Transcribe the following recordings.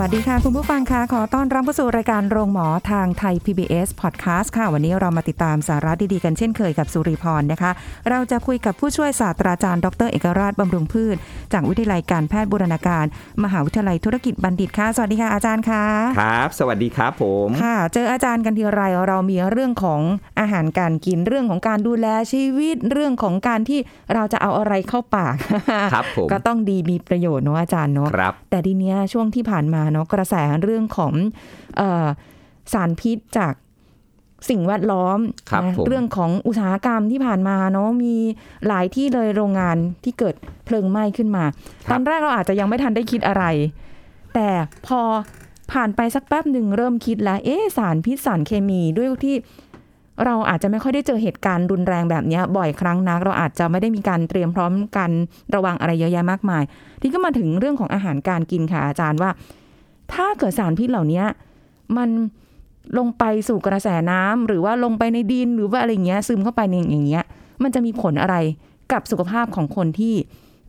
วัสดีค่ะคุณผู้ฟังค่ะขอต้อนรับเข้าสู่รายการโรงหมอทางไทย PBS Podcast ค่ะ วันนี้เรามาติดตามสาระดีๆ กันเช่นเคยกับสุริพรนะคะ เราจะคุยกับผู้ช่วยศาสตราจารย์ ดร เอกราชบำรุงพืช จากวิทยาลัยการแพทย์บูรณาการ มหาวิทยาลัยธุรกิจบัณฑิตค่ะ สวัสดีค่ะอาจารย์ค่ะครับ สวัสดีครับผมค่ะ เจออาจารย์กันทีไรเรามีเรื่องของอาหารการกินเรื่องของการดูแลชีวิตเรื่องของการที่เราจะเอาอะไรเข้าปากครับผมก็ต้องดีมีประโยชน์เนาะอาจารย์เนาะครับแต่ทีเนี้ยช่วงที่ผ่านมาเนาะกระแสเรื่องของเออสารพิษจากสิ่งแวดล้อมครับนะผมเรื่องของอุตสาหกรรมที่ผ่านมาเนาะมีหลายที่เลยโรงงานที่เกิดเพลิงไหม้ขึ้นมา ตอนแรกเราอาจจะยังไม่ทันได้คิดอะไร แต่พอผ่านไปสักแป๊บหนึ่งเริ่มคิดแล้ว เอ๊ะสารพิษสารเคมีด้วยที่เราอาจจะไม่ค่อยได้เจอเหตุการณ์รุนแรงแบบเนี้ยบ่อยครั้งนัก เราอาจจะไม่ได้มีการเตรียมพร้อมกันระวังอะไรเยอะแยะมากมาย ที่ก็มาถึงเรื่องของอาหารการกินค่ะอาจารย์ว่า ถ้าเกิดสารพิษเหล่านี้มันลงไปสู่กระแสน้ำหรือว่าลงไปในดินหรือว่าอะไรเงี้ย ซึมเข้าไปในอย่างเงี้ย มันจะมีผลอะไรกับสุขภาพของคนที่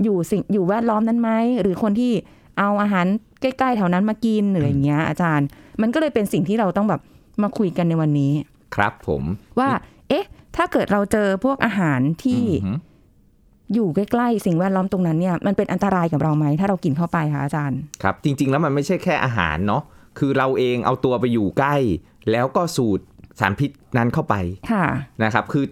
อยู่สิ่งอยู่แวดล้อมนั้นไหมหรือคนที่เอาอาหารใกล้ๆแถวนั้นมากินหรืออย่างเงี้ยอาจารย์ มันก็เลยเป็นสิ่งที่เราต้องแบบมาคุยกันในวันนี้ ครับผมว่า เอ๊ะ ถ้าเกิดเราเจอพวกอาหารที่ อือหืออยู่ใกล้ๆสิ่งแวดล้อมตรงนั้นเนี่ยมันเป็นอันตรายกับเราไหมถ้าเรากินเข้าไปคะอาจารย์ครับ จริง ๆ แล้วมันไม่ใช่แค่อาหารเนาะคือเราเองเอาตัวไปอยู่ใกล้ แล้วก็สูดสารพิษนั้นเข้าไปค่ะนะครับ คือ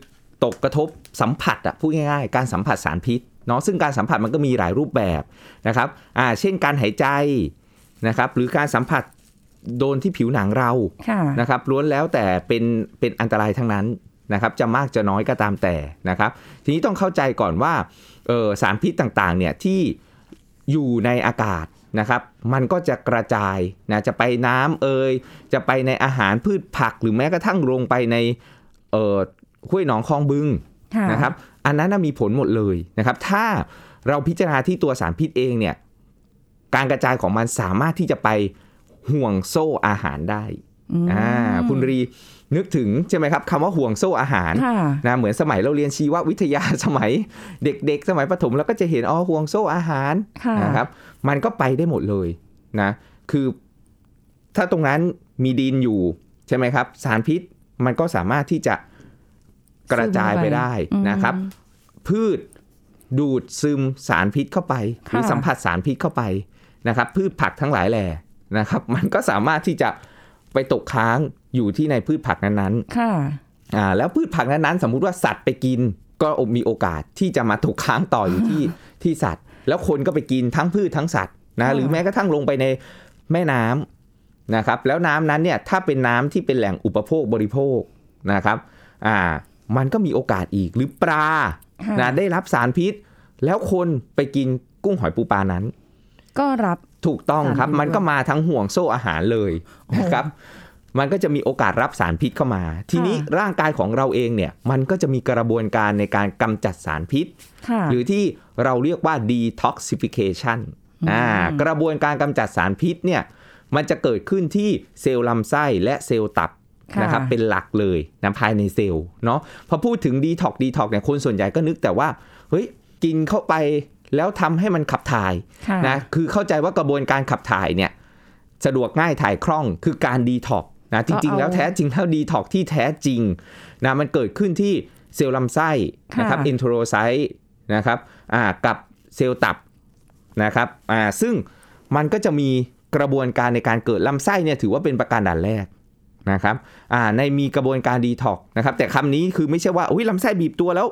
ตกกระทบสัมผัสอะพูดง่ายๆ การสัมผัสสารพิษเนาะซึ่งการสัมผัสมันก็มีหลายรูปแบบนะครับอ่าเช่นการหายใจนะครับ หรือการสัมผัสโดนที่ผิวหนังเราค่ะนะครับล้วนแล้วแต่เป็นเป็นอันตรายทั้งนั้น นะครับจะมากจะน้อยก็ตามแต่นะครับ ทีนี้ต้องเข้าใจก่อนว่าเออสารพิษต่างๆเนี่ยที่อยู่ในอากาศนะครับ มันก็จะกระจายนะจะไปน้ำเอยจะไปในอาหารพืชผักหรือแม้กระทั่งลงไปในเอ่อห้วยหนองคลองบึงค่ะนะครับ อันนั้นน่ะมีผลหมดเลยนะครับ ถ้าเราพิจารณาที่ตัวสารพิษเองเนี่ยการกระจายของมันสามารถที่จะไปห่วงโซ่อาหารได้ม อ่าคุณรีนึกถึงใช่ไหมครับคำว่าห่วงโซ่อาหารค่ะนะเหมือนสมัยเราเรียนชีววิทยาสมัยเด็กๆ สมัยประถมเราก็จะเห็นอ๋อห่วงโซ่อาหารค่ะนะครับ มันก็ไปได้หมดเลยนะคือถ้าตรงนั้นมีดินอยู่ใช่ไหมครับ สารพิษมันก็สามารถที่จะกระจายไปได้นะครับอืมพืชดูดซึมสารพิษเข้าไปหรือค่ะสัมผัสสารพิษเข้าไปนะครับ พืชผักทั้งหลายแหล่นะครับ มันก็สามารถที่จะ ไปตกค้างอยู่ที่ในพืชผักนั้นค่ะๆอ่า แล้วพืชผักนั้นๆ สมมุติว่าสัตว์ไปกิน ก็มีโอกาสที่จะมาตกค้างต่ออยู่ที่ที่สัตว์ แล้วคนก็ไปกินทั้งพืชทั้งสัตว์นะค่ะหรือแม้กระทั่งลงไปในแม่น้ำนะครับ แล้วน้ำนั้นเนี่ยถ้าเป็นน้ำที่เป็นแหล่งอุปโภคบริโภคนะครับ อ่า มันก็มีโอกาสอีกหรือปลาค่ะนะได้รับสารพิษ แล้วคนไปกินกุ้งหอยปูปลานั้น ก็รับ ถูกต้องครับสารพิษมันก็มาทั้งห่วงโซ่อาหารเลยนะครับ มันก็จะมีโอกาสรับสารพิษเข้ามา ทีนี้ร่างกายของเราเองเนี่ย มันก็จะมีกระบวนการในการกำจัดสารพิษค่ะหรือที่เราเรียกว่า detoxification อ่ากระบวนการกำจัดสารพิษเนี่ย มันจะเกิดขึ้นที่เซลล์ลำไส้และเซลล์ตับค่ะนะครับเป็นหลักเลยนะภายในเซลล์เนาะพอพูดถึง detox detox เนี่ยคนส่วนใหญ่ก็นึกแต่ว่าเฮ้ยกินเข้าไป แล้วทำให้มันขับถ่ายค่ะนะคือเข้าใจว่ากระบวนการขับถ่ายเนี่ยสะดวกง่ายถ่ายคล่องคือการดีท็อกนะจริง ๆ แล้วแท้จริงแล้วดีท็อกที่แท้จริงนะมันเกิดขึ้นที่เซลล์ลำไส้นะครับค่ะ enterocyte นะครับอ่ากับเซลล์ตับนะครับอ่าซึ่งมันก็จะมีกระบวนการในการเกิดลำไส้เนี่ยถือว่าเป็นประการด่านแรกนะครับอ่าในมีกระบวนการดีท็อกนะครับแต่คำนี้คือไม่ใช่ว่าอุ้ยลำไส้บีบตัวแล้ว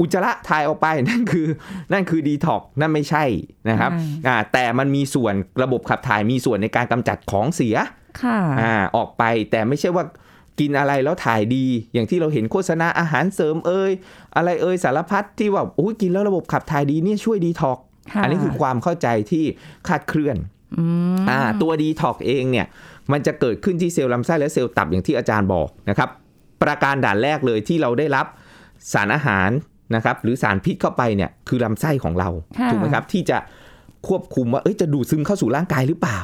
อุจจาระถ่ายออกไปนั่นคือ นั่นคือดีท็อกนั่นไม่ใช่นะครับอืมอ่าแต่มันมีส่วนระบบขับถ่ายมีส่วนในการกำจัดของเสียค่ะอ่าออกไปแต่ไม่ใช่ว่ากินอะไรแล้วถ่ายดี อย่างที่เราเห็นโฆษณาอาหารเสริมเอ่ยอะไรเอ่ยสารพัดที่ว่าโอ้ยกินแล้วระบบขับถ่ายดีเนี่ยช่วยดีท็อกค่ะอันนี้คือความเข้าใจที่คลาดเคลื่อนอืมอ่าตัวดีท็อกเองเนี่ยมันจะเกิดขึ้นที่เซลล์ลำไส้และเซลล์ตับอย่างที่อาจารย์บอกนะครับ ประการด่านแรกเลยที่เราได้รับสารอาหาร นะครับหรือสารพิษเข้าไปเนี่ยคือลำไส้ของเราค่ะถูกไหมครับที่จะควบคุมว่าเอ้ยจะดูดซึมเข้าสู่ร่างกายหรือเปล่า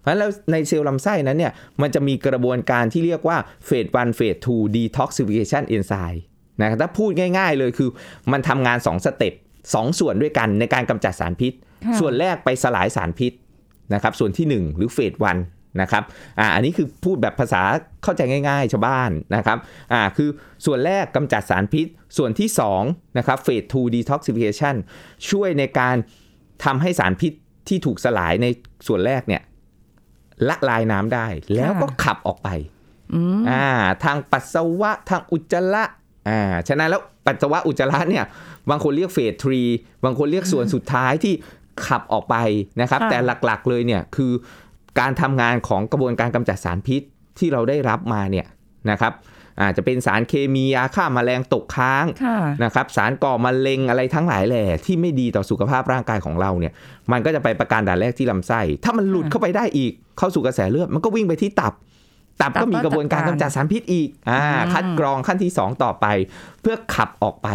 เพราะฉะนั้นแล้วในเซลล์ลำไส้นั้นเนี่ยมันจะมีกระบวนการที่เรียกว่าเฟส1เฟส2 detoxification enzyme นะครับถ้าพูดง่าย ๆ เลยคือมันทำงาน2สเต็ปสองส่วนด้วยกันในการกำจัดสารพิษค่ะส่วนแรกไปสลายสารพิษนะครับส่วนที่ 1 หรือเฟสวัน นะครับอ่าอันนี้คือพูดแบบภาษาเข้าใจง่าย ๆ ชาวบ้านนะครับอ่าคือส่วนแรกกำจัดสารพิษ ส่วนที่2นะครับเฟส2 detoxification ช่วยในการทำให้สารพิษที่ถูกสลายในส่วนแรกเนี่ยละลายน้ำได้ แล้วก็ขับออกไปอืมอ่าทางปัสสาวะทางอุจจาระอ่าฉะนั้นแล้วปัสสาวะอุจจาระเนี่ยบางคนเรียกเฟสทรีบางคนเรียกส่วนสุดท้ายที่ขับออกไปนะครับค่ะแต่หลักๆเลยเนี่ยคือ การทำงานของกระบวนการกำจัดสารพิษที่เราได้รับมาเนี่ยนะครับอาจจะเป็นสารเคมียาฆ่าแมลงตกค้างค่ะนะครับสารก่อมะเร็งอะไรทั้งหลายแหล่ที่ไม่ดีต่อสุขภาพร่างกายของเราเนี่ย มันก็จะไปประการด่านแรกที่ลำไส้ ถ้ามันหลุดค่ะเข้าไปได้อีกเข้าสู่กระแสเลือดมันก็วิ่งไปที่ตับ ตับตับก็มีกระบวนการก็จัดการกำจัดสารพิษอีกอ่าอืมคัดกรองขั้นที่ 2 ต่อไป เพื่อขับออกไป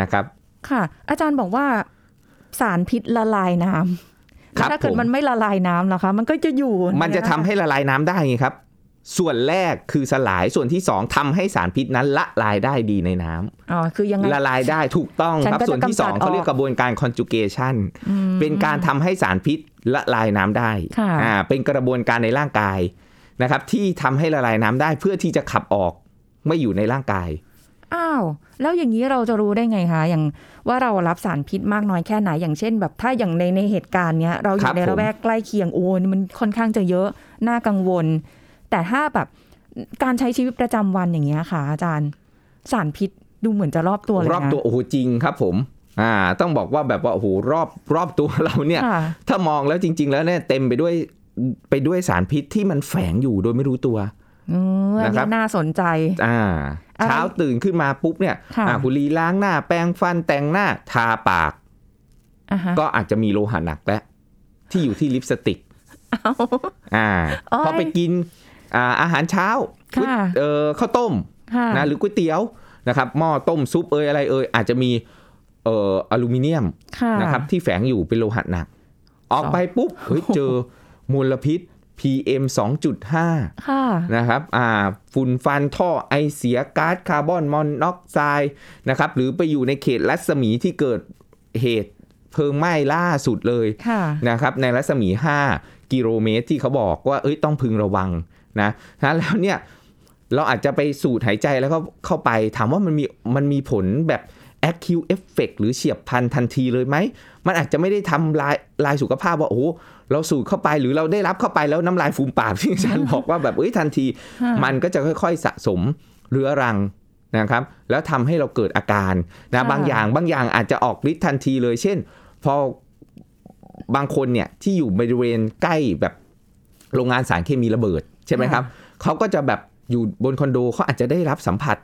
นะครับ ค่ะ อาจารย์บอกว่าสารพิษละลายน้ำครับแล้ว ถ้าเกิดผมมันไม่ละลายน้ำล่ะคะ มันก็จะอยู่ มันจะทำให้ละลายน้ำได้ไงครับ ส่วนแรกคือสลายส่วนที่2ทำให้สารพิษนั้นละลายได้ดีในน้ำอ๋อคือยังไงละลายได้ถูกต้องฉันครับก็จะส่วนที่กำจัด2เขาเรียอกอกกระบวนการ conjugation อืมเป็นการทำให้สารพิษละลายน้ำได้ค่ะอ่าเป็นกระบวนการในร่างกายนะครับ ที่ทำให้ละลายน้ำได้เพื่อที่จะขับออกไม่อยู่ในร่างกายอ้าว แล้วอย่างนี้เราจะรู้ได้ไงคะอย่างว่าเรารับสารพิษมากน้อยแค่ไหน อย่างเช่น แบบถ้าอย่างในในเหตุการณ์เนี้ย เราอครัยู่บในผมระแวกใกล้เคียงโอ้ยมันค่อนข้างจะเยอะน่ากังวล แต่ถ้าแบบการใช้ชีวิตประจำวันอย่างเงี้ยค่ะ อาจารย์สารพิษดูเหมือนจะรอบตัวเลยนะรอบตัวโอ้โหจริงครับผมอ่าต้องบอกว่าแบบว่าโอ้โหรอบรอบตัวเราเนี่ยค่ะถ้ามองแล้วจริง ๆ แล้วเนี่ยเต็มไปด้วยไปด้วยสารพิษที่มันแฝงอยู่โดยไม่รู้ตัวอืมอันนะครับนี้น่าสนใจ อ่าอะไร เช้าตื่นขึ้นมาปุ๊บเนี่ยค่ะอ่าคุณลีล้างหน้า แปรงฟันแต่งหน้าทาปากอ่าฮะก็อาจจะมีโลหะหนักแล้วที่อยู่ที่ลิปสติกเอาอ่าโอ้ยพอไปกินอ่าอาหารเช้าค่ะเอ่อข้าวต้มค่ะนะหรือก๋วยเตี๋ยวนะครับหม้อต้มซุปเอยอะไรเอยอาจจะมีเอ่ออลูมิเนียมค่ะนะครับที่แฝงอยู่เป็นโลหะหนัก ออกไปปุ๊บเฮ้ยเจอมลพิษ PM 2.5ค่ะนะครับอ่าฝุ่นฟันท่อไอเสียก๊าซคาร์บอนมอนอกไซด์นะครับ หรือไปอยู่ในเขตรัศมีที่เกิดเหตุเพลิงไหม้ล่าสุดเลยค่ะนะครับ ในรัศมี 5 กิโลเมตรที่เขาบอกว่า เอ้ยต้องพึงระวังนะนะแล้วเนี่ย เราอาจจะไปสูดหายใจแล้วก็เข้าไป ถามว่ามันมีมันมีผลแบบ acute effect หรือเฉียบพลันทันทีเลยไหม มันอาจจะไม่ได้ทำลายลายสุขภาพว่า โอ้โห เราสูดเข้าไปหรือเราได้รับเข้าไปแล้วน้ำลายฟูมปากที่อาจารย์บอกว่าแบบเอ้ยทันทีค่ะมันก็จะค่อย ๆสะสมเรื้อรังนะครับแล้วทำให้เราเกิดอาการนะค่ะบางอย่างบางอย่างอาจจะออกฤทธิ์ทันทีเลย เช่น พอบางคนเนี่ยที่อยู่บริเวณใกล้แบบโรงงานสารเคมีระเบิดใช่ไหมครับเขาก็จะแบบอยู่บนคอนโดเขาอาจจะได้รับสัมผัส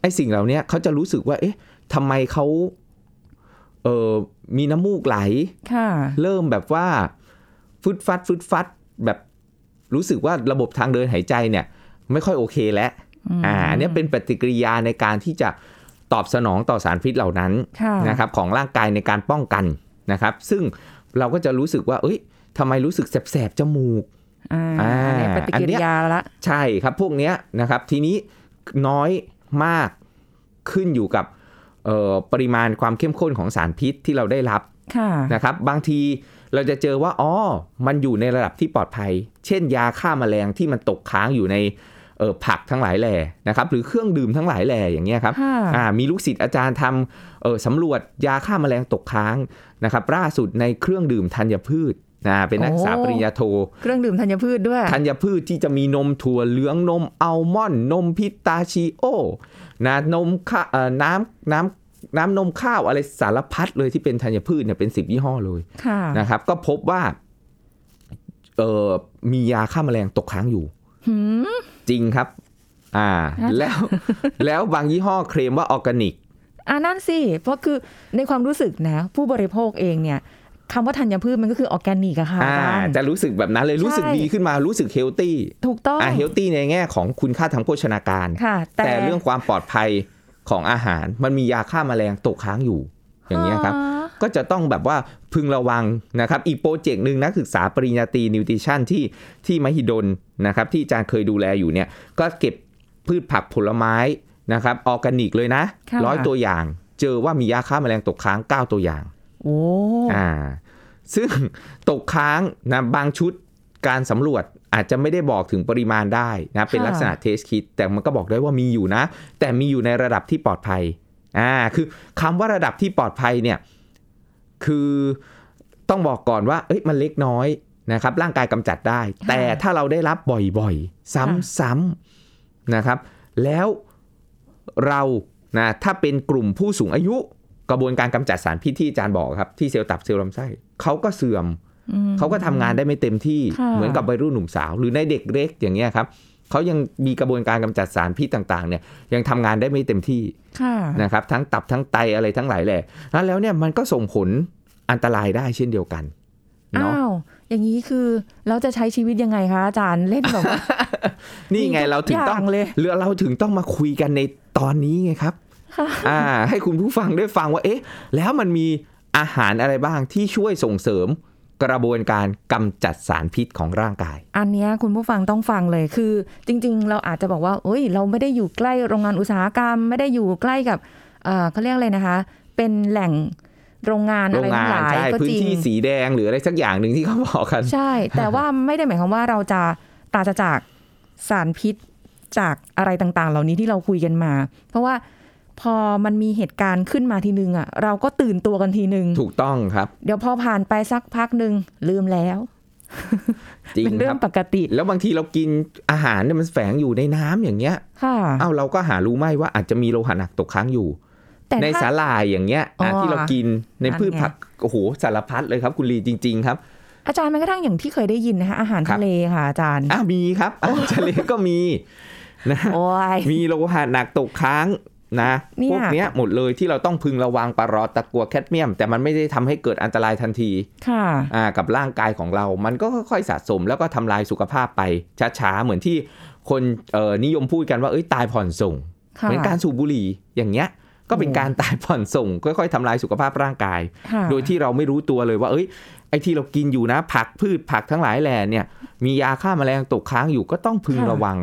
ไอ้สิ่งเหล่านี้เขาจะรู้สึกว่า เอ๊ะทำไมเขาเออมีน้ำมูกไหลค่ะเริ่มแบบว่า ฟึดฟัดฟึดฟัดแบบรู้สึกว่าระบบทางเดินหายใจเนี่ย ไม่ค่อยโอเคแล้วมอ่าอันเนี้ยเป็นปฏิกิริยาในการที่จะตอบสนองต่อสารพิษเหล่านั้นค่ะนะครับของร่างกายในการป้องกันนะครับ ซึ่งเราก็จะรู้สึกว่า เอ้ยทำไมรู้สึกแสบๆจมูกอ่าอ่าอันนี้ปฏิกิริยาละใช่ครับพวกเนี้ยนะครับ ทีนี้น้อยมากขึ้นอยู่กับเอ่อปริมาณความเข้มข้นของสารพิษที่เราได้รับค่ะนะครับ บางที เราจะเจอว่าอ๋อมันอยู่ในระดับที่ปลอดภัย เช่นยาฆ่าแมลงที่มันตกค้างอยู่ในเอ่อผักทั้งหลายแหล่นะครับหรือเครื่องดื่มทั้งหลายแหล่อย่างเงี้ยครับค่ะอ่ามีลูกศิษย์อาจารย์ทำเอ่อสำรวจยาฆ่าแมลงตกค้างนะครับล่าสุดในเครื่องดื่มธัญพืชนะเป็นนักศึกษาโอ้ปริญญาโท เครื่องดื่มธัญพืชด้วย ธัญพืชที่จะมีนมถั่วเหลืองนมอัลมอนด์นมพิตาชิโอนะนมข้าเอ่อน้ำน้ำ น้ำนมข้าวอะไรสารพัดเลยที่เป็นธัญพืชเนี่ยเป็นสิบยี่ห้อเลยค่ะนะครับ ก็พบว่าเออมียาฆ่าแมลงตกค้างอยู่หืมจริงครับ อ่า แล้วแล้วบางยี่ห้อเคลมว่าออร์แกนิกอ่านั่นสิ เพราะคือในความรู้สึกนะ ผู้บริโภคเองเนี่ยคำว่าธัญพืชมันก็คือออร์แกนิกอะค่ะอาอ่าจารย์จะรู้สึกแบบนั้นเลยรู้สึกใช่ดีขึ้นมารู้สึก healthy ถูกต้องอ่า healthy ในแง่ของคุณค่าทางโภชนาการค่ะแต่เรื่องความปลอดภัย ของอาหาร มันมียาฆ่าแมลงตกค้างอยู่ อย่างเงี้ยครับ ก็จะต้องแบบว่าพึงระวังนะครับ อีก project หนึ่งนักศึกษาปริญญาตรี nutrition ที่ที่มหิดลนะครับ ที่อาจารย์เคยดูแลอยู่เนี่ยก็เก็บพืชผักผลไม้นะครับออร์แกนิกเลยนะค่ะร้อยตัวอย่าง เจอว่ามียาฆ่าแมลงตกค้าง 9 ตัวอย่างโอ้อ่าซึ่งตกค้างนะบางชุดการสำรวจ อาจจะไม่ได้บอกถึงปริมาณได้นะเป็นลักษณะเทสคิดแต่มันก็บอกได้ว่ามีอยู่นะ แต่มีอยู่ในระดับที่ปลอดภัยอ่าคือคำว่าระดับที่ปลอดภัยเนี่ยคือต้องบอกก่อนว่าเอ้ยมันเล็กน้อยนะครับร่างกายกำจัดได้ แต่ถ้าเราได้รับบ่อยๆ ซ้ำๆนะครับ แล้วเรานะถ้าเป็นกลุ่มผู้สูงอายุ กระบวนการกำจัดสารพิษที่อาจารย์บอกครับ ที่เซลล์ตับเซลล์ลำไส้เขาก็เสื่อมอืม เขาก็ทำงานได้ไม่เต็มที่ค่ะเหมือนกับวัยรุ่นหนุ่มสาว หรือในเด็กเล็กอย่างเงี้ยครับเขายังมีกระบวนการกำจัดสารพิษต่างๆเนี่ยยังทำงานได้ไม่เต็มที่ค่ะนะครับทั้งตับทั้งไตอะไรทั้งหลายแหละแล้วเนี่ยมันก็ส่งผลอันตรายได้เช่นเดียวกันเนาะอ้าวอย่างนี้คือเราจะใช้ชีวิตยังไงคะอาจารย์เล่นแบบว่านี่ไงมีทุกเราถึงต้องอย่างเลยเรือเราถึงต้องมาคุยกันในตอนนี้ไงครับค่ะอ่า ให้คุณผู้ฟังได้ฟังว่าเอ๊ะ แล้วมันมีอาหารอะไรบ้างที่ช่วยส่งเสริม กระบวนการกำจัดสารพิษของร่างกาย อันเนี้ยคุณผู้ฟังต้องฟังเลยคือ จริง ๆ เราอาจจะบอกว่าเอ้ย เราไม่ได้อยู่ใกล้โรงงานอุตสาหกรรม ไม่ได้อยู่ใกล้กับเอ่อเขาเรียกอะไรนะคะ เป็นแหล่งโรงงานโรอะไรงงาทั้งหนลายใช่ก็พื้จนริงที่สีแดงหรืออะไรสักอย่างหนึ่งที่เขาบอกกัน ใช่ แต่ว่าไม่ได้หมายความว่าเราจะปราศจากสารพิษจากอะไรต่างๆ เหล่านี้ที่เราคุยกันมา เพราะว่า พอมันมีเหตุการณ์ขึ้นมาทีนึงอะ เราก็ตื่นตัวกันทีนึง ถูกต้องครับ เดี๋ยวพอผ่านไปสักพักหนึ่งลืมแล้วจริงเป็นเรื่คอรังบปกติ แล้วบางทีเรากินอาหารเนี่ยมันแฝงอยู่ในน้ำอย่างเงี้ยค่ะเอ้าเราก็หารู้ไหมว่าอาจจะมีโลหะหนักตกค้างอยู่แต่ในถ้าสาหร่ายอย่างเงี้ยอะอ๋อที่เรากินในนั่นพืชไงผักโอ้โหสารพัดเลยครับ คุณลีจริง ๆ ครับ อาจารย์แม้กระทั่งอย่างที่เคยได้ยินนะคะอาหารครับทะเลค่ะอาจารย์อะมีครับอาหารทะเลก็มีนะโอ้ยมีโลหะหนักตกค้าง นะเนี่ยพวกเนี้ยหมดเลยที่เราต้องพึงระวังปลารอดตะกัวแคดเมียม แต่มันไม่ได้ทำให้เกิดอันตรายทันที ค่ะอ่ากับร่างกายของเรา มันก็ค่อยๆสะสมแล้วก็ทำลายสุขภาพไปช้าๆเหมือนที่คนเอ่อนิยมพูดกันว่าเอ้ยตายผ่อนส่งค่ะเหมือนการสูบบุหรี่อย่างเงี้ยก็เป็นโอ้การตายผ่อนส่ง ค่อยๆทำลายสุขภาพร่างกายค่ะโดยที่เราไม่รู้ตัวเลยว่า เอ้ย ไอ้ที่เรากินอยู่นะ ผักพืชผักทั้งหลายแหล่เนี่ย มียาฆ่าแมลงตกค้างอยู่ก็ต้องพึงค่ะระวัง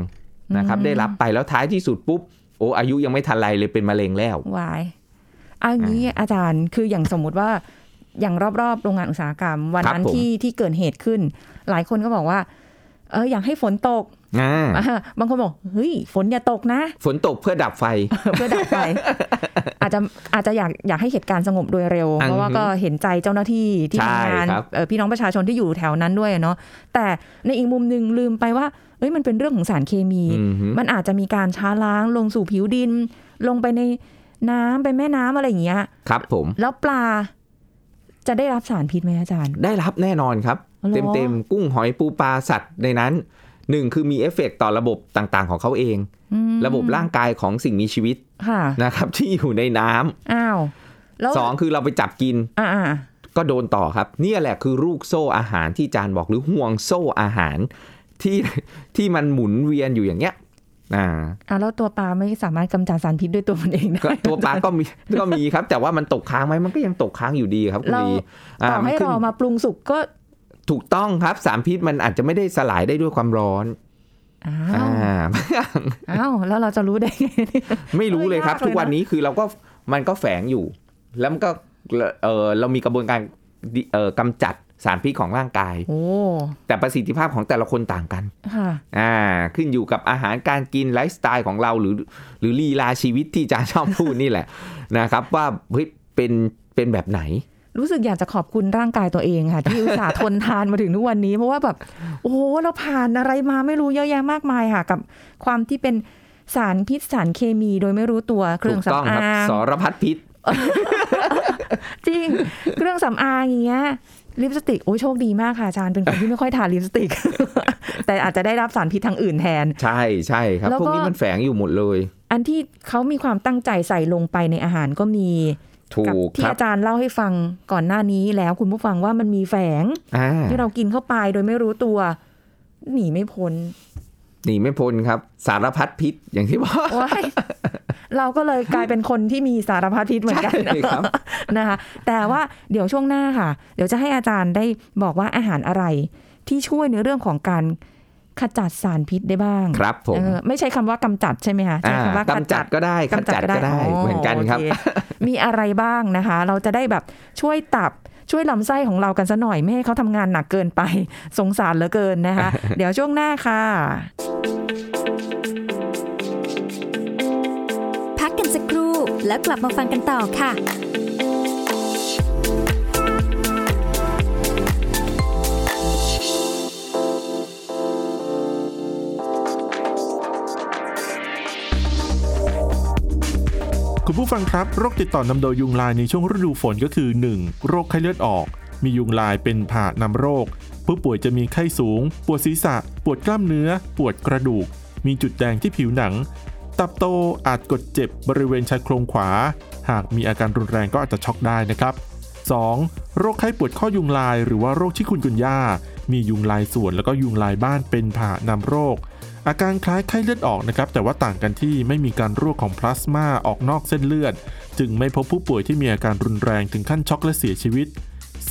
นะครับอืมได้รับไปแล้วท้ายที่สุดปุ๊บโอ้อายุยังไม่ทันไรเลยเป็นมะเร็งแล้ววายอันนี้อาจารย์คืออย่างสมมุติว่าอย่างรอบๆ โรงงานอุตสาหกรรม วันนั้นครับผมที่ที่เกิดเหตุขึ้น หลายคนก็บอกว่า เอออยากให้ฝนตกอ่าอ่า บางคนบอกเฮ้ยฝนอย่าตกนะ ฝนตกเพื่อดับไฟ เพื่อดับไฟ อาจจะอาจจะอยากอยากให้เหตุการณ์สงบโดยเร็วอือฮึเพราะว่าก็เห็นใจเจ้าหน้าที่ที่ใช่ทำงานครับเอ่อพี่น้องประชาชนที่อยู่แถวนั้นด้วยอะเนาะแต่ในอีกมุมหนึ่งลืมไปว่าเอ้ยมันเป็นเรื่องของสารเคมีอือฮึมันอาจจะมีการช้าล้างลงสู่ผิวดิน ลงไปในน้ำไปแม่น้ำอะไรอย่างเงี้ยครับ ผม แล้วปลา จะได้รับสารพิษไหมอาจารย์ ได้รับแน่นอนครับอ๋อเหรอเต็มๆกุ้งหอยปูปลาสัตว์ในนั้น หนึ่งคือมีเอฟเฟกต์ต่อระบบต่างๆ ของเขาเองอืมระบบร่างกายของสิ่งมีชีวิตค่ะนะครับ ที่อยู่ในน้ำอ้าวแล้วสองคือเราไปจับกินอ่าอ่าก็โดนต่อครับเนี่ยแหละคือลูกโซ่อาหารที่จานบอกหรือห่วงโซ่อาหารที่ที่มันหมุนเวียนอยู่อย่างเงี้ยอ่าอ่าแล้วตัวปลาไม่สามารถกำจัดสารพิษด้วยตัวมันเองได้ก็ตัวปลาก็มีก็มีครับ แต่ว่ามันตกค้างไหมมันก็ยังตกค้างอยู่ดีครับคุณเราลีอ่าต่อมันให้ขึ้นเรามาปรุงสุกก็ ถูกต้องครับสารพิษมันอาจจะไม่ได้สลายได้ด้วยความร้อนอ้าอ่าวอ้าวแล้วเราจะรู้ได้ไงเนี่ยไม่รู้เลยครับเออยากเลยนะทุกวันนี้คือเราก็มันก็แฝงอยู่ แล้วมันก็เออเรามีกระบวนการดิเออกำจัดสารพิษของร่างกายโอ้แต่ประสิทธิภาพของแต่ละคนต่างกันค่ะอ่า ขึ้นอยู่กับอาหารการกินไลฟ์สไตล์ของเราหรือ หรือลีลาชีวิตที่จาชอบพูดนี่แหละนะครับ ว่าเฮ้ยเป็นเป็นแบบไหน รู้สึกอยากจะขอบคุณร่างกายตัวเองค่ะ ที่อุตส่าห์ทนทานมาถึงทุกวันนี้ เพราะว่าแบบโอ้โหเราผ่านอะไรมาไม่รู้เยอะแยะมากมายค่ะ กับความที่เป็นสารพิษสารเคมีโดยไม่รู้ตัวเครื่องถูกต้องสำครับอางสารพัดพิษจริงเครื่องสำอางอย่างเงี้ยลิปสติกโอ้ยโชคดีมากค่ะอาจารย์เป็นคนที่ไม่ค่อยทาลิปสติก แต่อาจจะได้รับสารพิษทางอื่นแทน ใช่ใช่ครับแล้วก็พวกนี้มันแฝงอยู่หมดเลย อันที่เขามีความตั้งใจใส่ลงไปในอาหารก็มีถู กักที่ครับอาจารย์เล่าให้ฟังก่อนหน้านี้แล้วคุณผู้ฟังว่ามันมีแฝงอ่าที่เรากินเข้าไปโดยไม่รู้ตัว หนีไม่พ้นหนีไม่พ้นครับ สารพัดพิษอย่างที่บอกว้ายเราก็เลยกลายเป็นคนที่มีสารพัดพิษเหมือนกันใช่ครับนะคะแต่ว่าเดี๋ยวช่วงหน้าค่ะ เดี๋ยวจะให้อาจารย์ได้บอกว่าอาหารอะไรที่ช่วยในเรื่องของการ ขจัดสารพิษได้บ้างครับผมเออไม่ใช่คำว่ากำจัดใช่ไหมคะใช้อ่าคำว่าขกำจัดก็ได้ขจัดก็ได้เหมือนกันครับโอเมีอะไรบ้างนะคะ เราจะได้แบบช่วยตับช่วยลำไส้ของเรากันซะหน่อย ไม่ให้เขาทำงานหนักเกินไปสงสารเหลือเกินนะคะ เดี๋ยวช่วงหน้าค่ะ พักกันสักครู่แล้วกลับมาฟังกันต่อค่ะ คุณผู้ฟังครับโรคติดต่อนำโดยยุงลายในช่วงฤดูฝนก็คือ 1. โรคไข้เลือดออก มียุงลายเป็นผ่านำโรค ผู้ป่วยจะมีไข้สูง ปวดศีรษะ ปวดกล้ามเนื้อ ปวดกระดูก มีจุดแดงที่ผิวหนัง ตับโตอาจกดเจ็บบริเวณชายโครงขวา หากมีอาการรุนแรงก็อาจจะช็อกได้นะครับ 2. โรคไข้ปวดข้อยุงลาย หรือว่าโรคชิคุนกุนย่ามียุงลายส่วนแล้วก็ยุงลายบ้านเป็นผ่านำโรค อาการคล้ายไข้เลือดออกนะครับแต่ว่าต่างกันที่ไม่มีการรั่วของพลาสมาออกนอกเส้นเลือด จึงไม่พบผู้ป่วยที่มีอาการรุนแรงถึงขั้นช็อกและเสียชีวิต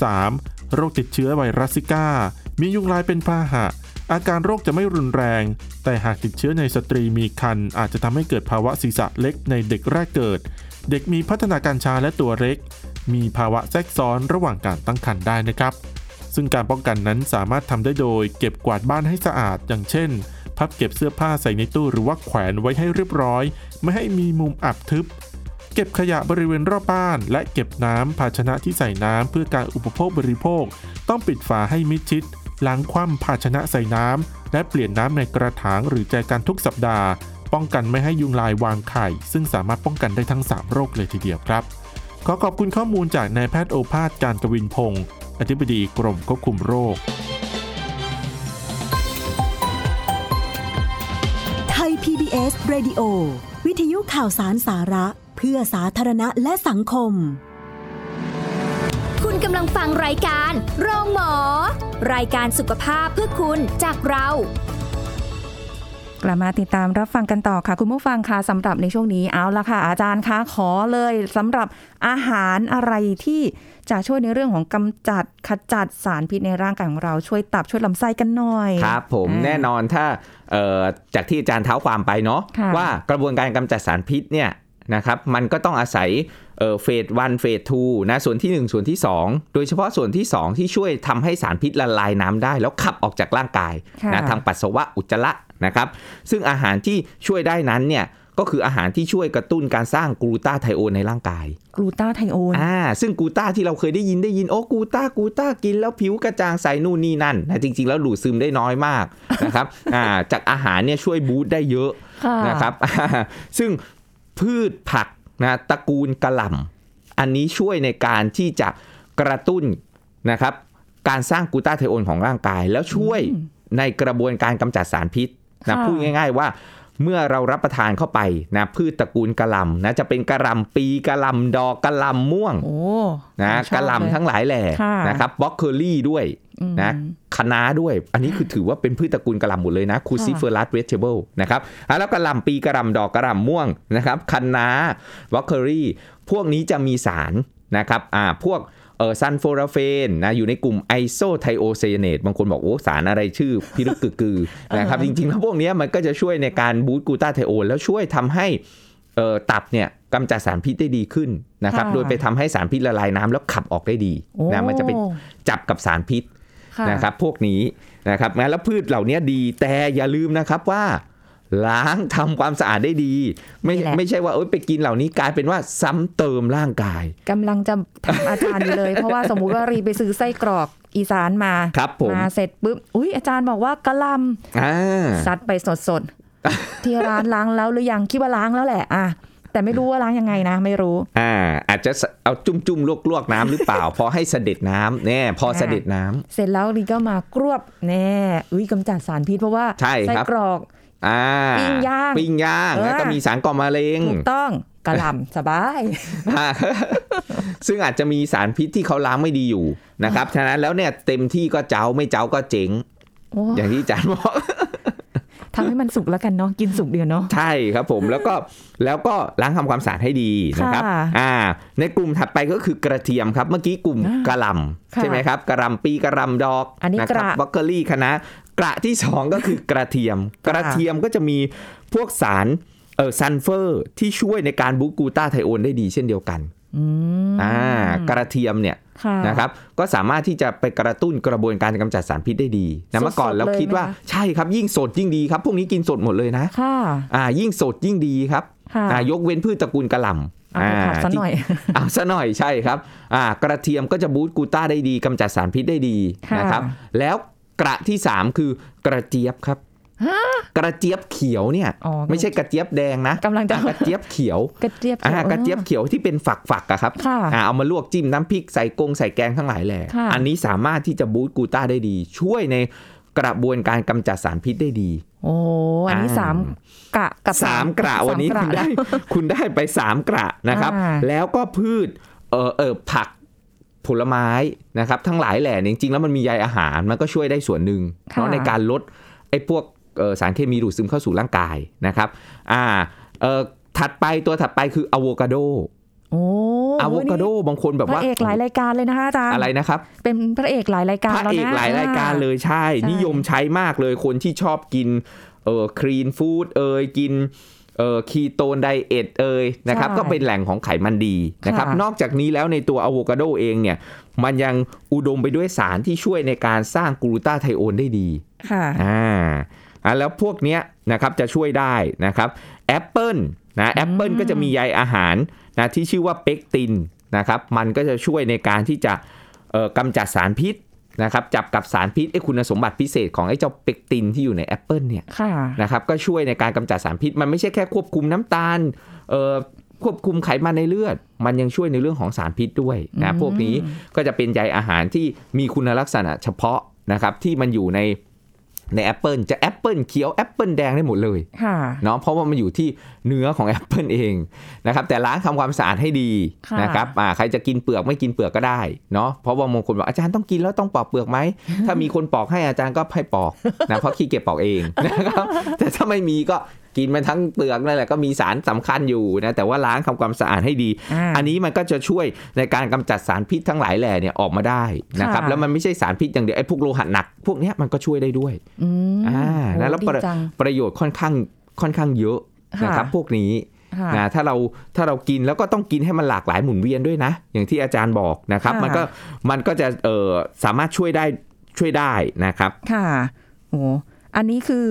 3. โรคติดเชื้อไวรัสซิก้า มียุงลายเป็นพาหะ อาการโรคจะไม่รุนแรง แต่หากติดเชื้อในสตรีมีครรภ์อาจจะทำให้เกิดภาวะศีรษะเล็กในเด็กแรกเกิด เด็กมีพัฒนาการช้าและตัวเล็ก มีภาวะแทรกซ้อนระหว่างการตั้งครรภ์ได้นะครับ ซึ่งการป้องกันนั้นสามารถทำได้โดย เก็บกวาดบ้านให้สะอาด อย่างเช่น พับเก็บเสื้อผ้าใส่ในตู้หรือว่าแขวนไว้ให้เรียบร้อย ไม่ให้มีมุมอับทึบ เก็บขยะบริเวณรอบบ้าน และเก็บน้ำภาชนะที่ใส่น้ำเพื่อการอุปโภคบริโภค ต้องปิดฝาให้มิดชิดล้างคว่ำภาชนะใส่น้ำและเปลี่ยนน้ำในกระถางหรือแจกันทุกสัปดาห์ ป้องกันไม่ให้ยุงลายวางไข่ ซึ่งสามารถป้องกันได้ทั้ง 3 โรคเลยทีเดียวครับ ขอขอบคุณข้อมูลจากนายแพทย์โอภาสการกวินพงศ์อธิบดีกรมควบคุมโรค PBS Radio วิทยุข่าวสารสาระ เพื่อสาธารณะและสังคม คุณกำลังฟังรายการ โรงหมอ รายการสุขภาพเพื่อคุณจากเรา กลับมาติดตามรับฟังกันต่อค่ะ คุณผู้ฟังคะสำหรับในช่วงนี้เอาละค่ะ อาจารย์คะขอเลยสำหรับอาหารอะไรที่จะช่วยในเรื่องของกำจัดขจัดสารพิษในร่างกายของเราช่วยตับช่วยลำไส้กันหน่อย ครับ ผมอ่าแน่นอนถ้าเอ่อจากที่อาจารย์เท้าความไปเนาะค่ะว่ากระบวนการกำจัดสารพิษเนี่ยนะครับมันก็ต้องอาศัยเฟสวันเฟสทูนะส่วนที่ 1 ส่วนที่ 2 โดยเฉพาะส่วนที่ 2 ที่ช่วยทำให้สารพิษละลายน้ำได้ แล้วขับออกจากร่างกายค่ะนะทางปัสสาวะอุจจาระ นะครับ ซึ่งอาหารที่ช่วยได้นั้นเนี่ยก็คืออาหารที่ช่วยกระตุ้นการสร้างกลูตาไทโอนในร่างกาย กลูตาไทโอนอ่าซึ่งกลูต้าที่เราเคยได้ยินได้ยินโอ้กลูต้ากลูต้ากินแล้วผิวกระจ่างใสนู่นนี่นั่นนะจริง ๆ แล้วดูดซึมได้น้อยมากนะครับอ่าจากอาหารเนี่ยช่วยบูสต์ได้เยอะค่ะนะครับซึ่งพืชผักนะตระกูลกระหล่ำอันนี้ช่วยในการที่จะกระตุ้นนะครับการสร้างกลูตาไทโอนของร่างกาย แล้วช่วยในกระบวนการกำจัดสารพิษ นะค่ะพูดง่าย ๆว่าเมื่อเรารับประทานเข้าไปนะพืชตระกูลกระหล่ำนะจะเป็นกระหล่ำปีกระหล่ำดอกกระหล่ำม่วงโอ้นะชอบกระหล่ำทั้งหลายแหล่ค่ะนะครับบล็อกเคอรี่ด้วยอืมนะคะน้าด้วย อันนี้คือถือว่าเป็นพืชตระกูลกะหล่ำหมดเลยนะ cruciferous vegetable นะครับอะแล้วกระหล่ำปีกระหล่ำดอกกระหล่ำม่วงนะครับคะน้าบล็อกเคอรี่พวกนี้จะมีสารนะครับอ่าพวก เออ sulforaphane นะอยู่ในกลุ่ม isothiocyanate บางคนบอกโอ้สารอะไรชื่อพิลึกกึกกือนะครับจริงๆแล้วพวกเนี้ยมันก็จะช่วยในการ boost glutathione แล้วช่วยทำให้เอ่อตับเนี่ยกำจัดสารพิษได้ดีขึ้นนะครับค่ะโดยไปทำให้สารพิษละลายน้ำแล้วขับออกได้ดีโอ้นะมันจะไปจับกับสารพิษค่ะนะครับพวกนี้นะครับงั้นแล้วพืชเหล่านี้ดีแต่อย่าลืมนะครับว่า ล้างทำความสะอาดได้ดี ไม่นี่แหละไม่ใช่ว่าเอ้ยไปกินเหล่านี้กลายเป็นว่าซ้ำเติมร่างกายกำลังจะถามอาจารย์อยู่เลย เพราะว่าสมมุติว่ารีไปซื้อไส้กรอกอีสานมาครับผมมาเสร็จปุ๊บอุ้ยอาจารย์บอกว่ากะหลอ่าำซัดไปสดๆที่ร้านล้างแล้วหรือยังคิดว่าล้างแล้วแหละอะแต่ไม่รู้ว่าล้างยังไงนะ ไม่รู้ อ่า อาจจะเอาจุ่มจุ่มลวกลวกๆน้ำหรือเปล่า พอให้เสด็จน้ำแน่พอเสด็จน้ำเสร็จแล้วรีก็มากรวบแน่อุ้ยกำจัดสารพิษเพราะว่าใช่ไส้ครับกรอก อ่าปิ้งย่างปิ้งย่างเออแล้วก็มีสารก่อมะเร็งถูกต้องกระหล่ำสบาย ซึ่งอาจจะมีสารพิษที่เขาล้างไม่ดีอยู่นะครับ ฉะนั้นแล้วเนี่ยเต็มที่ก็เจ้าไม่เจ้าก็เจ๋งโอ้อย่างที่อาจารย์บอกทำให้มันสุกแล้วกันเนาะกินสุกเดียวเนาะใช่ครับผมแล้วก็แล้วก็ล้างทำความสะอาดให้ดีนะครับค่ะอ่า ในกลุ่มถัดไปก็คือกระเทียมครับ เมื่อกี้กลุ่มอ่ากระหลค่ะำใช่ไหมครับกระหลำปีกระหลำดอกอันนี้นะคกรัระบบัคเกอรี่คณะ กระที่สองก็คือกระเทียม กระเทียมก็จะมีพวกสารเออซันเฟอร์ที่ช่วยในการบูกกลูตาไทโอนได้ดีเช่นเดียวกันอืมอ่ากระเทียมเนี่ยค่ะนะครับ ก็สามารถที่จะไปกระตุ้นกระบวนการกำจัดสารพิษได้ดีนะเมื่อก่อนสดๆเราคิดว่าเลยไหมคะใช่ครับยิ่งสดยิ่งดีครับ พวกนี้กินสดหมดเลยนะค่ะอ่ายิ่งสดยิ่งดีครับค่ะอ่ายกเว้นพืชตระกูลกะหล่ำเอาไปผัดซะหน่อยที่เอาซะหน่อยใช่ครับอ่ากระเทียมก็จะ boost กลูต้าได้ดีกำจัดสารพิษได้ดีค่ะนะครับ แล้ว กระที่3คือกระเจี๊ยบครับกระเจี๊ยบเขียวเนี่ยอ๋อไม่ใช่กระเจี๊ยบแดงนะกำลังจะอะกระเจี๊ยบเขียวกระเจี๊ยบเขียวอ่าขีวกระเจี๊ยบเขียวที่เป็นฝักฝักๆอะครับค่ะอ่าเอามาลวกจิ้มน้ำพริกใส่กงใส่แกงทั้งหลายแหละค่ะอันนี้สามารถที่จะ boost กลูต้าได้ดี ช่วยในกระบวนการกำจัดสารพิษได้ดี โอ้อันนี้อ่าสามกะกับสามกระวันนี้สามคุณได้คุณได้ไปสามกระนะครับอ่าแล้วก็พืชเออเออผัก ผลไม้นะครับ ทั้งหลายแหล่เนี่ยจริงๆ แล้วมันมีใยอาหารมันก็ช่วยได้ส่วนหนึ่งค่ะเนาะในการลดไอ้พวกเอ่อสารเคมีดูดซึมเข้าสู่ร่างกายนะครับอ่าเออถัดไปตัวถัดไปคืออะโวคาโดโอ้อะโวคาโดบางคนแบบพว่าระเอกหลายรายการเลยนะคะอาจารย์อะไรนะครับ เป็นพระเอกหลายรายการพระเอกแล้วนะหลายรายการเลยใช่ใช่ นิยมใช้มากเลยคนที่ชอบกินเออ clean food เอยกิน เออ ketone diet เอยนะครับก็เป็นแหล่งของไขมันดีนะครับนอกจากนี้แล้วในตัวอะโวคาโดเองเนี่ยมันยังอุดมไปด้วยสารที่ช่วยในการสร้าง glutathione ได้ดีค่ะอ่าอะแล้วพวกเนี้ยนะครับจะช่วยได้นะครับแอปเปิลนะแอปเปิลก็จะมีใยอาหารนะที่ชื่อว่าเปกตินนะครับมันก็จะช่วยในการที่จะเอ่อกำจัดสารพิษ นะครับจับกับสารพิษไอ้คุณสมบัติพิเศษของไอ้เจ้าเปกตินที่อยู่ในแอปเปิลเนี่ยค่ะนะครับก็ช่วยในการกำจัดสารพิษ มันไม่ใช่แค่ควบคุมน้ำตาลเอ่อควบคุมไขมันในเลือด มันยังช่วยในเรื่องของสารพิษด้วยนะพวกนี้ก็จะเป็นใยอาหารที่มีคุณลักษณะเฉพาะนะครับที่มันอยู่ใน ในแอปเปิลจะแอปเปิลเขียวแอปเปิลแดงได้หมดเลยค่ะเนาะเพราะว่ามันอยู่ที่เนื้อของแอปเปิลเองนะครับแต่ล้างทำความสะอาดให้ดีค่ะนะครับอ่าใครจะกินเปลือกไม่กินเปลือกก็ได้เนาะเพราะว่าบางคนบอกอาจารย์ต้องกินแล้วต้องปอกเปลือกไหมถ้ามีคนปอกให้อาจารย์ก็ให้ปอกนะเพราะขี้เกียจปอกเองนะครับแต่ถ้าไม่มีก็ กินมันทั้งเปลือกนั่นแหละก็มีสารสำคัญอยู่นะแต่ว่าล้างทำความสะอาดให้ดีอ่าอันนี้มันก็จะช่วยในการกำจัดสารพิษทั้งหลายแหล่เนี่ยออกมาได้นะครับค่ะแล้วมันไม่ใช่สารพิษอย่างเดียวไอ้พวกโลหะหนัก พวกเนี้ยมันก็ช่วยได้ด้วยอืมอ่าโอ้แล้วประดีจังประโยชน์ค่อนข้างค่อนข้างเยอะค่ะนะครับพวกนี้ค่ะนะถ้าเราถ้าเรากินแล้วก็ต้องกินให้มันหลากหลายหมุนเวียนด้วยนะ อย่างที่อาจารย์บอกนะครับค่ะมันก็มันก็จะเออสามารถช่วยได้ช่วยได้นะครับ ค่ะโอ้อันนี้คือ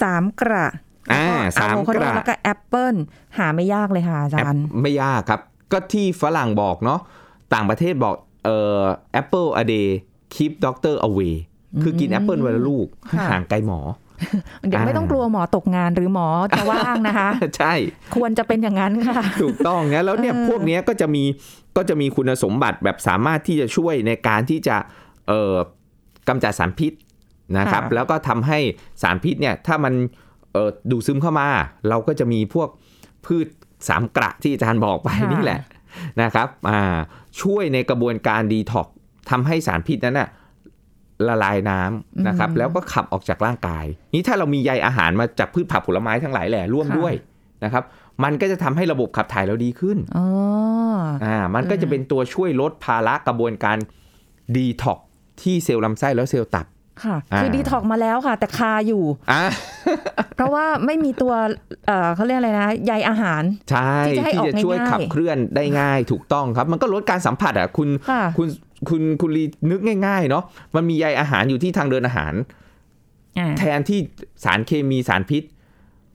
สามกระอ่าแล้วก็สามอะโวคาโดกระแล้วก็แอปเปิลหาไม่ยากเลยค่ะอาจารย์ ไม่ยากครับ ก็ที่ฝรั่งบอกเนาะต่างประเทศบอกเอ่อ apple a day keep doctor away คือกินแอปเปิลวันละลูกค่ะห่างไกลหมอเดี๋ยวไม่ต้องกลัวหมอตกงานหรือหมอจะว่างนะคะ ใช่ ควรจะเป็นอย่างนั้นค่ะ ถูกต้องนะแล้วเนี่ยเออพวกเนี้ยก็จะมีก็จะมีคุณสมบัติแบบสามารถที่จะช่วยในการที่จะเอ่อกำจัดสารพิษ นะครับ แล้วก็ทำให้สารพิษเนี่ยถ้ามันเอ่อดูดซึมเข้ามา เราก็จะมีพวกพืชสามกระที่อาจารย์บอกไปนี่แหละนะครับอ่าช่วยในกระบวนการดีท็อกทำให้สารพิษนั้นน่ะละลายน้ำนะครับ แล้วก็ขับออกจากร่างกาย นี้ถ้าเรามีใยอาหารมาจากพืชผักผลไม้ทั้งหลายแหล่ร่วมด้วยนะครับ มันก็จะทำให้ระบบขับถ่ายเราดีขึ้นอ๋ออ่ามันก็จะเป็นตัวช่วยลดภาระกระบวนการดีท็อกที่เซลล์ลำไส้แล้วเซลล์ตับ ค่ะอ่าคือดีท็อกมาแล้วค่ะ แต่คาอยู่อ่าเพราะว่าไม่มีตัวเอ่อเขาเรียกอะไรนะใยอาหาร ใช่ที่จะให้ที่ออกจะช่วยง่ายๆขับเคลื่อนได้ง่ายถูกต้องครับ มันก็ลดการสัมผัสอะคุณค่ะคุณคุณคุณลีนึกง่ายๆเนาะมันมีใยอาหารอยู่ที่ทางเดินอาหารอ่าแทนที่สารเคมีสารพิษ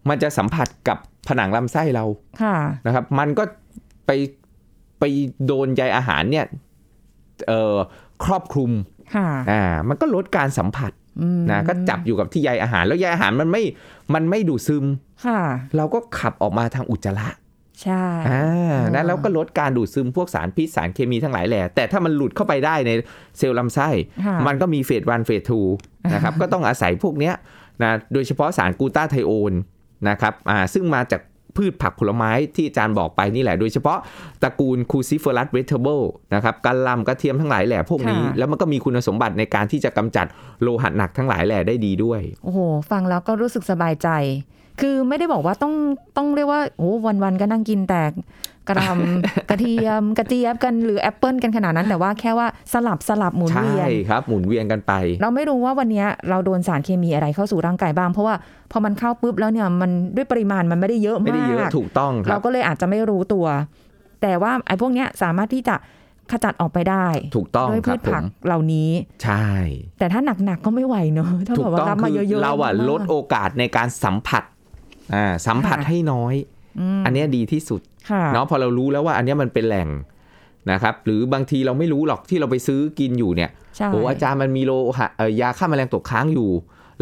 มันจะสัมผัสกับผนังลำไส้เราค่ะนะครับ มันก็ไปไปโดนใยอาหารเนี่ยเอ่อครอบคลุมค่ะ อ่ามันก็ลดการสัมผัสอืมนะก็จับอยู่กับที่ใยอาหารแล้วใยอาหารมันไม่มันไม่ดูดซึมค่ะเราก็ขับออกมาทางอุจจาระใช่อ่านะแล้วก็ลดการดูดซึมพวกสารพิษสารเคมีทั้งหลายแหล่แต่ถ้ามันหลุดเข้าไปได้ในเซลล์ลำไส้ค่ะมันก็มีเฟสวันเฟสทูนะครับก็ต้องอาศัยพวกเนี้ยนะโดยเฉพาะสารกลูตาไทโอนนะครับอ่าซึ่งมาจาก พืชผักผลไม้ที่อาจารย์บอกไปนี่แหละ โดยเฉพาะตระกูล cruciferous vegetable นะครับกะหล่ำกระเทียมทั้งหลายแหล่พวกนี้ค่ะแล้วมันก็มีคุณสมบัติในการที่จะกำจัดโลหะหนักทั้งหลายแหล่ได้ดีด้วย โอ้โห ฟังแล้วก็รู้สึกสบายใจ คือไม่ได้บอกว่าต้องต้องเรียกว่าโอ้วันวันๆก็นั่งกินแต่ กะหล่ำกระเทียมกระเจี๊ยบกันหรือแอปเปิลกันขนาดนั้น แต่ว่าแค่ว่าสลับสลับหมุนใช่เวียนครับหมุนเวียนกันไป เราไม่รู้ว่าวันเนี้ยเราโดนสารเคมีอะไรเข้าสู่ร่างกายบ้าง เพราะว่าพอมันเข้าปุ๊บแล้วเนี่ยมันด้วยปริมาณมันไม่ได้เยอะไม่ได้เยอะมากถูกต้องครับเราก็เลยอาจจะไม่รู้ตัว แต่ว่าไอ้พวกเนี้ยสามารถที่จะขจัดออกไปได้ ถูกต้องด้วยคพืรับชผผักมเหล่านี้ ใช่ แต่ถ้าหนักๆก็ไม่ไหวเนอะถ้าถูแบกบว่าต้องรับมาคืเยอะๆเราอะมกๆลดโอกาสในการสัมผัสอ่าสัมผัสค่ะให้น้อยม อันเนี้ยดีที่สุดค่ะเนาะพอเรารู้แล้วว่าอันเนี้ยมันเป็นแหล่งนะครับ หรือบางทีเราไม่รู้หรอกที่เราไปซื้อกินอยู่เนี่ยใช่โอ้อาจารย์มันมีโลหะเอ่อยาฆ่าแมลงตกค้างอยู่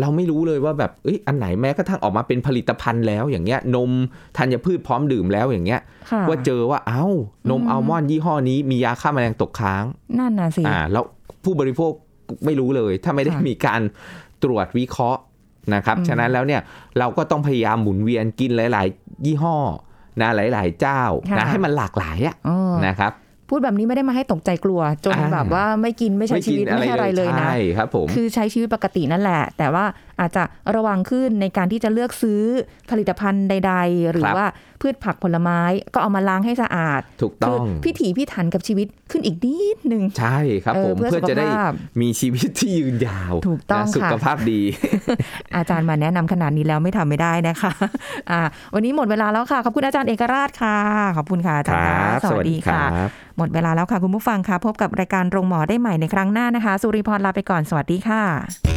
เราไม่รู้เลยว่าแบบเอ้ยอันไหนแม้กระทั่งออกมาเป็นผลิตภัณฑ์แล้วอย่างเงี้ย นมธัญพืชพร้อมดื่มแล้วอย่างเงี้ยค่ะว่าเจอว่าเอ้านมอืมอัลมอนด์ยี่ห้อนี้มียาฆ่าแมลงตกค้างนั่นน่ะสิอ่าแล้วผู้บริโภคไม่รู้เลย ถ้าไม่ได้ค่ะมีการตรวจวิเคราะห์ นะครับอืมฉะนั้นแล้วเนี่ยเราก็ต้องพยายามหมุนเวียนกินหลาย ๆ ยี่ห้อนะหลาย ๆ เจ้านะให้มันหลากหลายอะอ๋อนะครับพูดแบบนี้ไม่ได้มาให้ตกใจกลัว จนอ่าแบบว่าไม่กินไม่ใช้ชีวิตไม่ให้อะไรเลยนะใช่ครับผมคือใช้ชีวิตปกตินั่นแหละ แต่ว่า อาจจะระวังขึ้นในการที่จะเลือกซื้อผลิตภัณฑ์ใด ๆ หรือครับว่าพืชผักผลไม้ก็เอามาล้างให้สะอาด ถูกคืต้องพิถีพิถันกับชีวิตขึ้นอีกนิดนึงใช่ครับเออผมเพื่อเพื่อจะได้สุขภาพมีชีวิตที่ยืนยาว ถูกต้องนะสุขค่ะภาพดี อาจารย์มาแนะนำขนาดนี้แล้วไม่ทำไม่ได้นะคะอ่าวันนี้หมดเวลาแล้วค่ะ ขอบคุณอาจารย์เอกราชค่ะ ขอบคุณค่ะอาคจารรัย์บค่ะสวัสดีค่ะรับหมดเวลาแล้วค่ะคุณผู้ฟังค่ะ พบกับรายการโรงหมอได้ใหม่ในครั้งหน้านะคะ สุริพรลาไปก่อนสวัสดีค่ะ